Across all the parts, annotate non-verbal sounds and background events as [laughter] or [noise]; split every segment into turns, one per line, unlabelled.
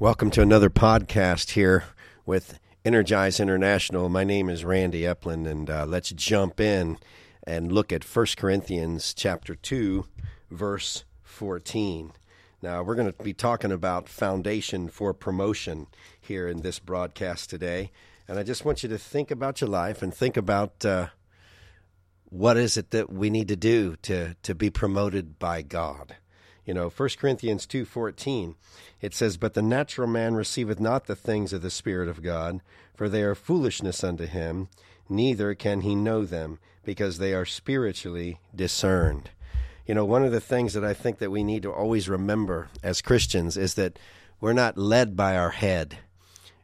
Welcome to another podcast here with Energize International. My name is Randy Eplin, and uh, let's jump in and look at 1 Corinthians chapter 2, verse 14. Now, we're going to be talking about foundation for promotion here in this broadcast today. And I just want you to think about your life and think about uh, what is it that we need to do to, to be promoted by God. You know, 1 Corinthians 2:14, it says, "But the natural man receiveth not the things of the Spirit of God, for they are foolishness unto him, neither can he know them, because they are spiritually discerned." You know, one of the things that I think that we need to always remember as Christians is that we're not led by our head.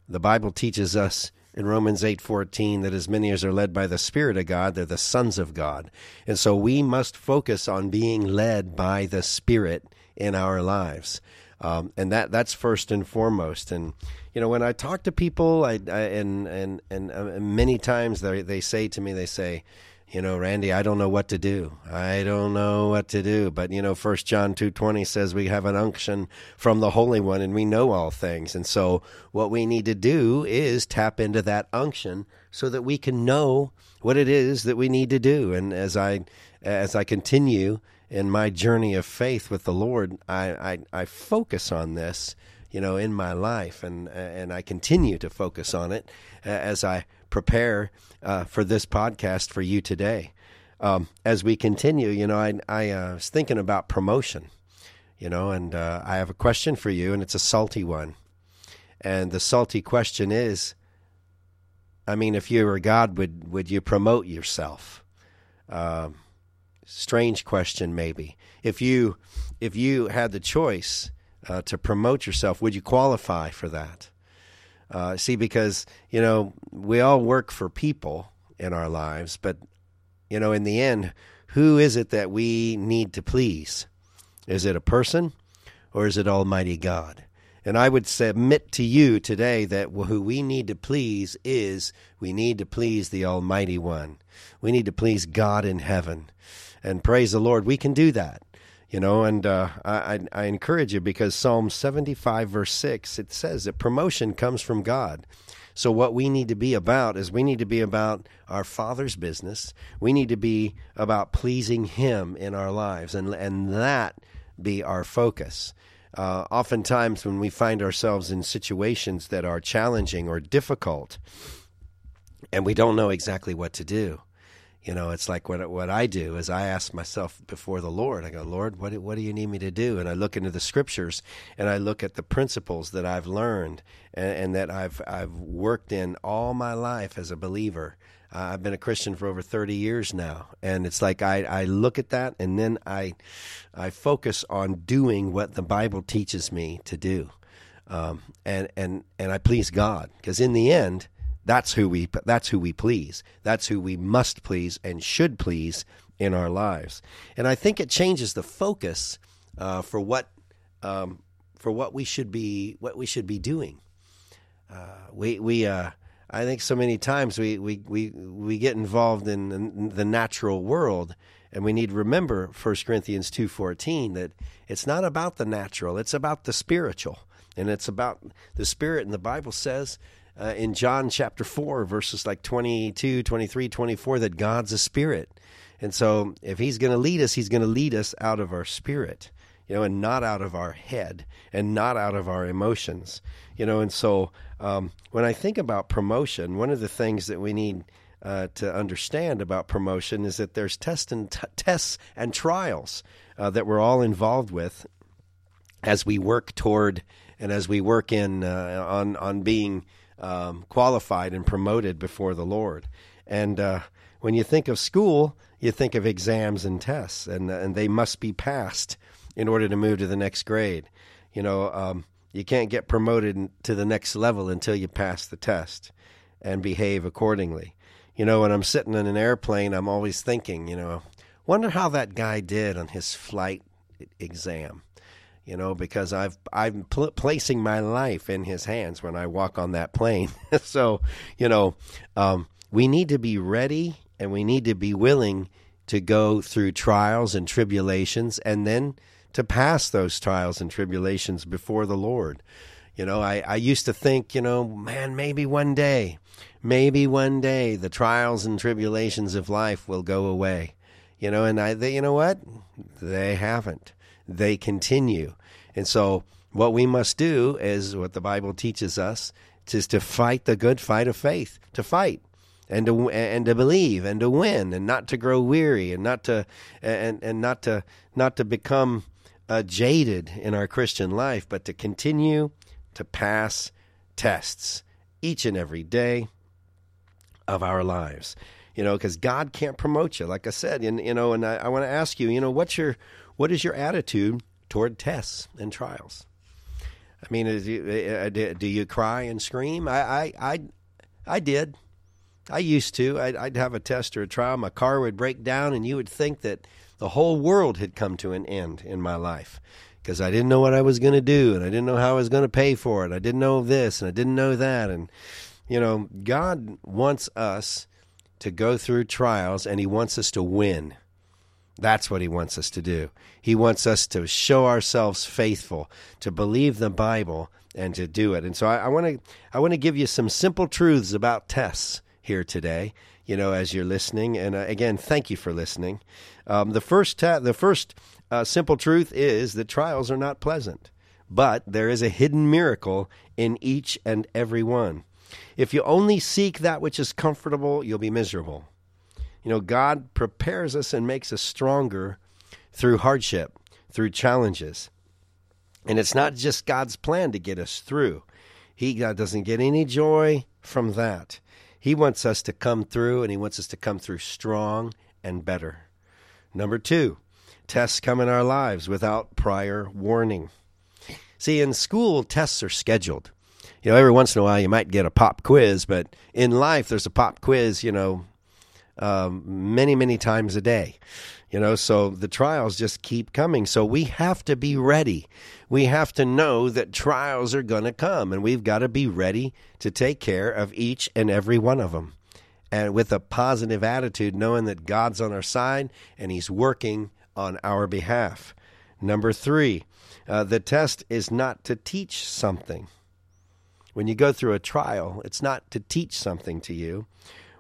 The Bible teaches us in Romans 8:14 that as many as are led by the spirit of God they're the sons of God. And so we must focus on being led by the spirit in our lives. Um, and that that's first and foremost. And you know, when I talk to people, I, I and and and uh, many times they they say to me, they say, you know, Randy, I don't know what to do. I don't know what to do. But you know, First John two twenty says we have an unction from the Holy One, and we know all things. And so, what we need to do is tap into that unction so that we can know what it is that we need to do. And as I as I continue in my journey of faith with the Lord, I, I, I focus on this, you know, in my life, and and I continue to focus on it as I prepare uh, for this podcast for you today. Um, as we continue, you know, I I uh, was thinking about promotion, you know, and uh, I have a question for you, and it's a salty one, and the salty question is, I mean, if you were God, would would you promote yourself? Um, strange question maybe if you if you had the choice uh, to promote yourself would you qualify for that uh, see because you know we all work for people in our lives but you know in the end who is it that we need to please is it a person or is it almighty god and I would submit to you today that who we need to please is we need to please the Almighty One. We need to please God in heaven and praise the Lord, we can do that. You know, and uh, I, I encourage you because Psalm 75, verse 6, it says that promotion comes from God. So, what we need to be about is we need to be about our Father's business. We need to be about pleasing Him in our lives, and, and that be our focus. Uh, oftentimes, when we find ourselves in situations that are challenging or difficult, and we don't know exactly what to do, you know, it's like what what I do is I ask myself before the Lord. I go, Lord, what what do you need me to do? And I look into the scriptures and I look at the principles that I've learned and, and that I've I've worked in all my life as a believer. Uh, I've been a Christian for over 30 years now, and it's like I, I look at that and then I I focus on doing what the Bible teaches me to do, um, and and and I please God because in the end that's who we that's who we please. That's who we must please and should please in our lives. And I think it changes the focus uh, for what um, for what we should be what we should be doing. Uh, we we uh, I think so many times we we we, we get involved in the natural world and we need to remember 1 Corinthians 2:14 that it's not about the natural, it's about the spiritual. And it's about the spirit and the Bible says uh, in John chapter 4, verses like 22, 23, 24, that God's a spirit. And so if he's going to lead us, he's going to lead us out of our spirit, you know, and not out of our head and not out of our emotions, you know. And so um, when I think about promotion, one of the things that we need uh, to understand about promotion is that there's and t- tests and trials uh, that we're all involved with as we work toward and as we work in uh, on on being um, qualified and promoted before the Lord. And uh, when you think of school, you think of exams and tests, and and they must be passed in order to move to the next grade. You know, um, you can't get promoted to the next level until you pass the test and behave accordingly. You know, when I'm sitting in an airplane, I'm always thinking, you know, wonder how that guy did on his flight exam you know, because I've I'm pl- placing my life in His hands when I walk on that plane. [laughs] so, you know, um, we need to be ready and we need to be willing to go through trials and tribulations, and then to pass those trials and tribulations before the Lord. You know, I, I used to think, you know, man, maybe one day, maybe one day the trials and tribulations of life will go away. You know, and I, they, you know what? They haven't. They continue. And so, what we must do is what the Bible teaches us is to fight the good fight of faith, to fight and to and to believe and to win and not to grow weary and not to and and not to not to become uh, jaded in our Christian life, but to continue to pass tests each and every day of our lives. You know, because God can't promote you, like I said. And you know, and I, I want to ask you, you know, what's your what is your attitude toward tests and trials? I mean, you, uh, do you cry and scream? I, I, I, I did. I used to. I'd, I'd, have a test or a trial. My car would break down, and you would think that the whole world had come to an end in my life because I didn't know what I was going to do, and I didn't know how I was going to pay for it. I didn't know this, and I didn't know that. And, you know, God wants us to go through trials, and He wants us to win. That's what He wants us to do. He wants us to show ourselves faithful, to believe the Bible, and to do it. And so I want to I want to give you some simple truths about tests here today. You know, as you're listening, and uh, again, thank you for listening. Um, the first ta- the first uh, simple truth is that trials are not pleasant, but there is a hidden miracle in each and every one. If you only seek that which is comfortable, you'll be miserable. You know, God prepares us and makes us stronger through hardship, through challenges. And it's not just God's plan to get us through. He God doesn't get any joy from that. He wants us to come through, and He wants us to come through strong and better. Number two, tests come in our lives without prior warning. See, in school, tests are scheduled. You know, every once in a while you might get a pop quiz, but in life, there's a pop quiz, you know, um, many, many times a day. You know, so the trials just keep coming. So we have to be ready. We have to know that trials are going to come, and we've got to be ready to take care of each and every one of them. And with a positive attitude, knowing that God's on our side and He's working on our behalf. Number three, uh, the test is not to teach something. When you go through a trial, it's not to teach something to you.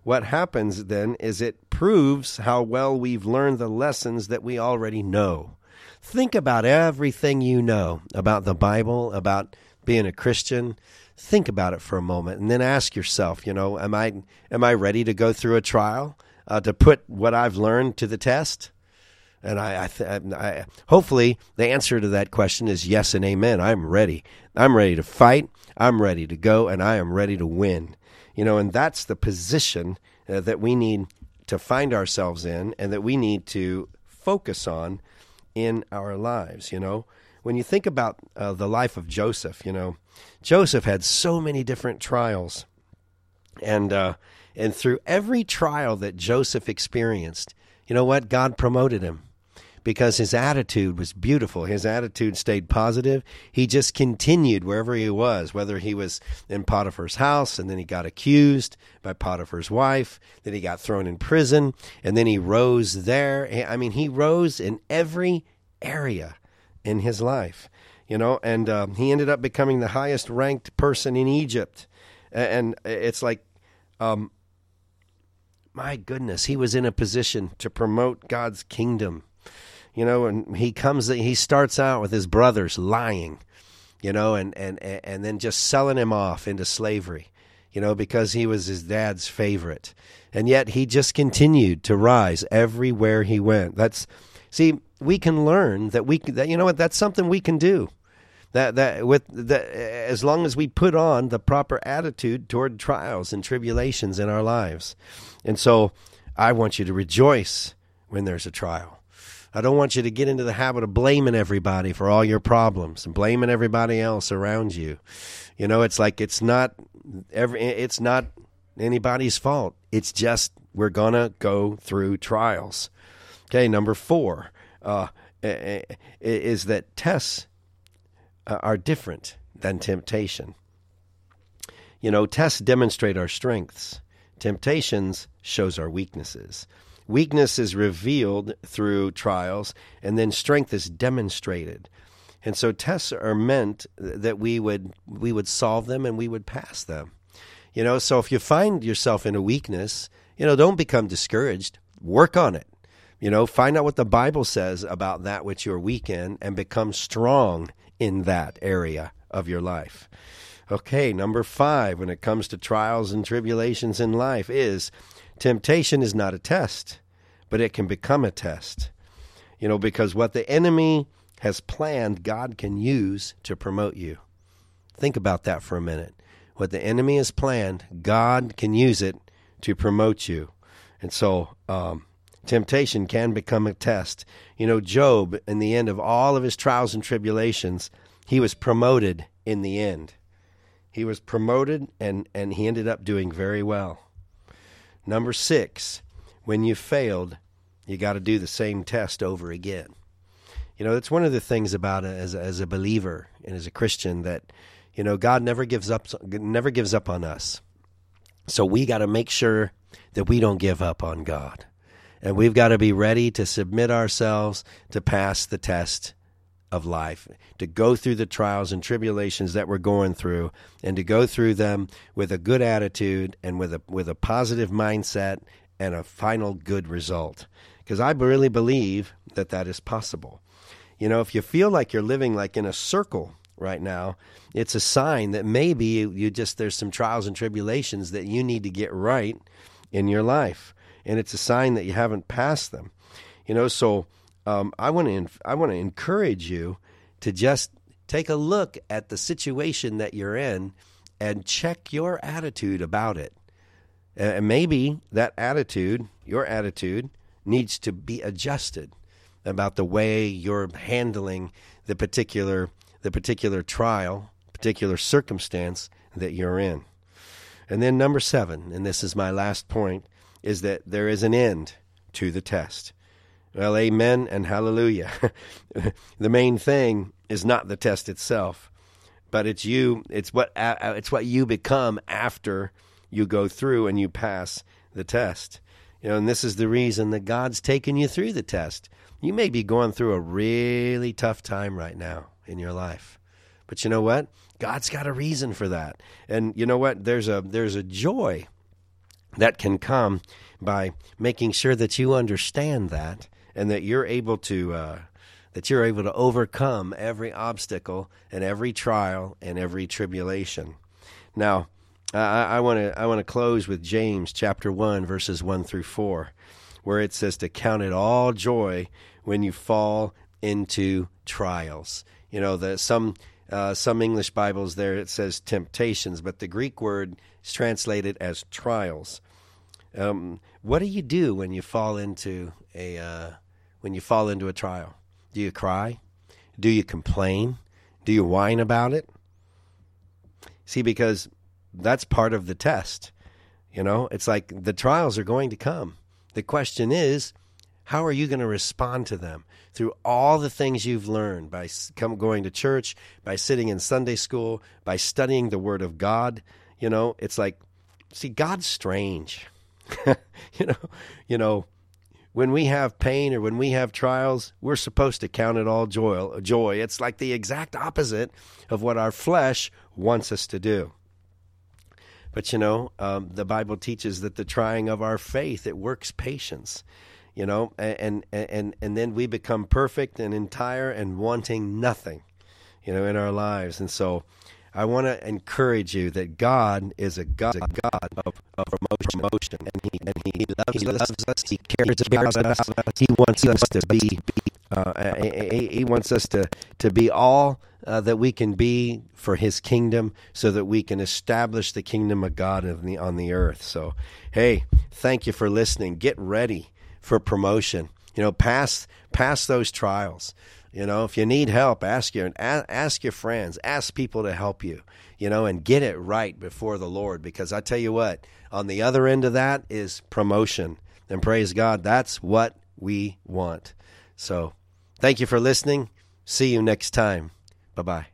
What happens then is it proves how well we've learned the lessons that we already know. Think about everything you know about the Bible, about being a Christian. Think about it for a moment and then ask yourself, you know, am I am I ready to go through a trial uh, to put what I've learned to the test? And I, I, th- I, hopefully the answer to that question is yes and amen. I'm ready. I'm ready to fight. I'm ready to go, and I am ready to win. You know, and that's the position uh, that we need to find ourselves in and that we need to focus on in our lives. You know, when you think about uh, the life of Joseph, you know, Joseph had so many different trials. And, uh, and through every trial that Joseph experienced, you know what? God promoted him because his attitude was beautiful. His attitude stayed positive. He just continued wherever he was, whether he was in Potiphar's house and then he got accused by Potiphar's wife, then he got thrown in prison, and then he rose there. I mean, he rose in every area in his life, you know, and um, he ended up becoming the highest ranked person in Egypt. And it's like, um, my goodness, he was in a position to promote God's kingdom you know, and he comes, he starts out with his brothers lying, you know, and, and, and then just selling him off into slavery, you know, because he was his dad's favorite. And yet he just continued to rise everywhere he went. That's, see, we can learn that we, that, you know what, that's something we can do that that with that as long as we put on the proper attitude toward trials and tribulations in our lives and so i want you to rejoice when there's a trial I don't want you to get into the habit of blaming everybody for all your problems and blaming everybody else around you. You know, it's like it's not every it's not anybody's fault. It's just we're gonna go through trials. Okay, number four uh, is that tests uh, are different than temptation. You know, tests demonstrate our strengths. Temptations shows our weaknesses. Weakness is revealed through trials, and then strength is demonstrated. And so tests are meant that we would we would solve them and we would pass them. You know, so if you find yourself in a weakness, you know, don't become discouraged. Work on it. You know, find out what the Bible says about that which you're weak in and become strong in that area of your life. Okay, number five, when it comes to trials and tribulations in life, is temptation is not a test, but it can become a test. You know, because what the enemy has planned, God can use to promote you. Think about that for a minute. What the enemy has planned, God can use it to promote you. And so, um, temptation can become a test. You know, Job, in the end of all of his trials and tribulations, he was promoted in the end. He was promoted and, and he ended up doing very well. Number six, when you failed, you got to do the same test over again. You know, that's one of the things about it as as a believer and as a Christian that, you know, God never gives up never gives up on us. So we got to make sure that we don't give up on God. And we've got to be ready to submit ourselves to pass the test of life, to go through the trials and tribulations that we're going through, and to go through them with a good attitude and with a with a positive mindset and a final good result. Because I really believe that that is possible. You know, if you feel like you're living like in a circle right now, it's a sign that maybe you just there's some trials and tribulations that you need to get right in your life, and it's a sign that you haven't passed them. You know, so um, I want to I want to encourage you to just take a look at the situation that you're in and check your attitude about it. And maybe that attitude, your attitude, needs to be adjusted about the way you're handling the particular the particular trial, particular circumstance that you're in. And then number 7, and this is my last point, is that there is an end to the test. Well, amen and hallelujah. [laughs] the main thing is not the test itself, but it's you. It's what it's what you become after you go through and you pass the test. You know, and this is the reason that God's taken you through the test. You may be going through a really tough time right now in your life. But you know what? God's got a reason for that. And you know what? There's a there's a joy that can come by making sure that you understand that and that you're able to uh, that you're able to overcome every obstacle and every trial and every tribulation. Now, I want to I want to close with James chapter one verses one through four, where it says to count it all joy when you fall into trials. You know, the some uh, some English Bibles there it says temptations, but the Greek word is translated as trials. Um, what do you do when you fall into a uh, when you fall into a trial? Do you cry? Do you complain? Do you whine about it? See, because that's part of the test. You know, it's like the trials are going to come. The question is, how are you going to respond to them through all the things you've learned by come, going to church, by sitting in Sunday school, by studying the Word of God? You know, it's like, see, God's strange. [laughs] you know, you know, when we have pain or when we have trials, we're supposed to count it all joy. Joy. It's like the exact opposite of what our flesh wants us to do. But you know, um, the Bible teaches that the trying of our faith it works patience. You know, and and and then we become perfect and entire and wanting nothing. You know, in our lives, and so I want to encourage you that God is a God, a God of, of promotion, and He and He loves, he loves us. He cares about us. He wants us to be. Uh, he, he wants us to to be all uh, that we can be for His kingdom, so that we can establish the kingdom of God on the on the earth. So, hey, thank you for listening. Get ready for promotion. You know, pass pass those trials. You know, if you need help, ask your ask your friends, ask people to help you. You know, and get it right before the Lord. Because I tell you what, on the other end of that is promotion. And praise God, that's what we want. So, thank you for listening. See you next time. Bye bye.